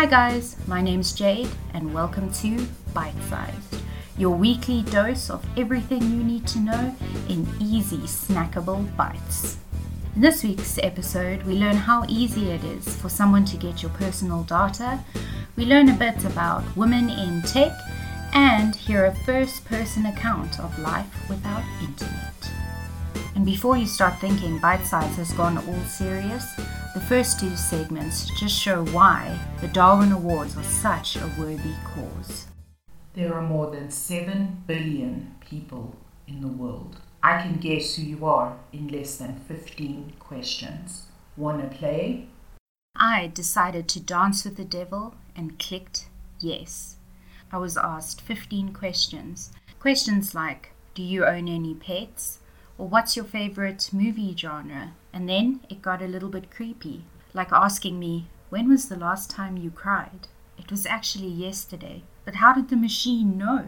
Hi, guys, my name's Jade, and welcome to Bite Sized, your weekly dose of everything you need to know in easy, snackable bites. In this week's episode, we learn how easy it is for someone to get your personal data, we learn a bit about women in tech, and hear a first person account of life without internet. And before you start thinking Bite Size has gone all serious, the first two segments just show why the Darwin Awards are such a worthy cause. There are more than 7 billion people in the world. I can guess who you are in less than 15 questions. Wanna play? I decided to dance with the devil and clicked yes. I was asked 15 questions. Questions like Do you own any pets? Or what's your favorite movie genre? And then it got a little bit creepy, like asking me, When was the last time you cried? It was actually yesterday. But how did the machine know?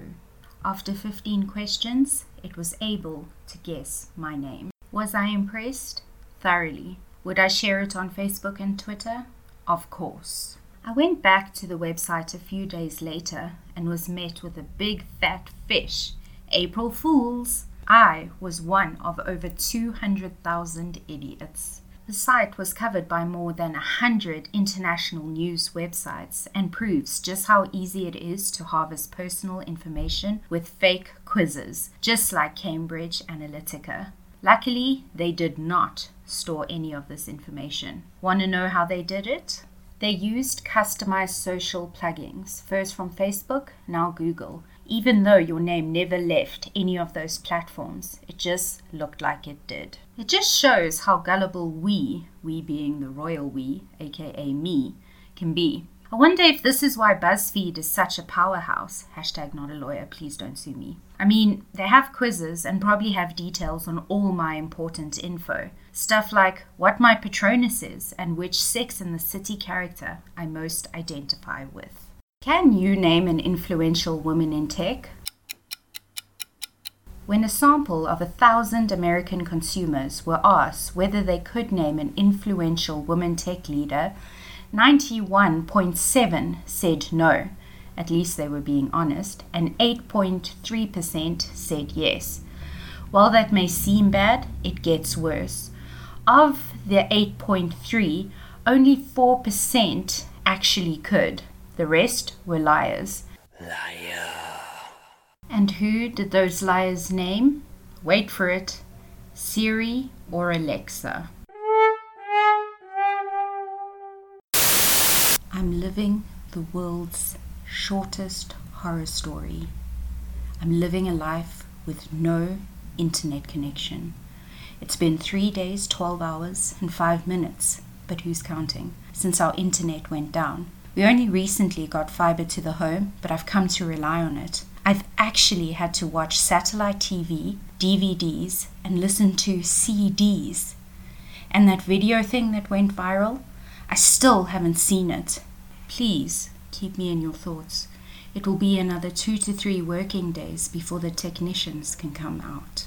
After 15 questions, it was able to guess my name. Was I impressed? Thoroughly. Would I share it on Facebook and Twitter? Of course. I went back to the website a few days later and was met with a big fat fish. April Fools! I was one of over 200,000 idiots. The site was covered by more than a hundred international news websites and proves just how easy it is to harvest personal information with fake quizzes, just like Cambridge Analytica. Luckily, they did not store any of this information. Want to know how they did it? They used customized social plugins, first from Facebook, now Google, even though your name never left any of those platforms. It just looked like it did. It just shows how gullible we, we being the royal we, aka me, can be. I wonder if this is why BuzzFeed is such a powerhouse. Hashtag not a lawyer, please don't sue me. I mean, they have quizzes and probably have details on all my important info. Stuff like what my Patronus is and which sex in the city character I most identify with. Can you name an influential woman in tech? When a sample of a thousand American consumers were asked whether they could name an influential woman tech leader, 91.7 said no, at least they were being honest, and 8.3% said yes. While that may seem bad, it gets worse. Of the 8.3, only 4% actually could. The rest were liars. Liar. And who did those liars name? Wait for it Siri or Alexa. I'm living the world's shortest horror story. I'm living a life with no internet connection. It's been three days, 12 hours, and five minutes, but who's counting, since our internet went down. We only recently got fiber to the home, but I've come to rely on it. I've actually had to watch satellite TV, DVDs, and listen to CDs. And that video thing that went viral, I still haven't seen it. Please keep me in your thoughts. It will be another two to three working days before the technicians can come out.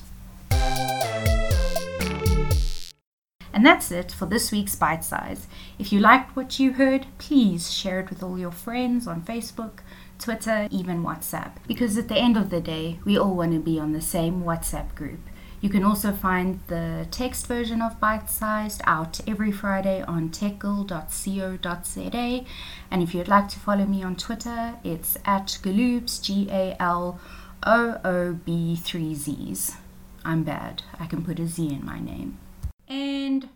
And that's it for this week's Bite Size. If you liked what you heard, please share it with all your friends on Facebook, Twitter, even WhatsApp. Because at the end of the day, we all want to be on the same WhatsApp group. You can also find the text version of Bite Sized out every Friday on techgirl.co.za. And if you'd like to follow me on Twitter, it's at Galoobs, G A L O O B 3 Zs. I'm bad. I can put a Z in my name. And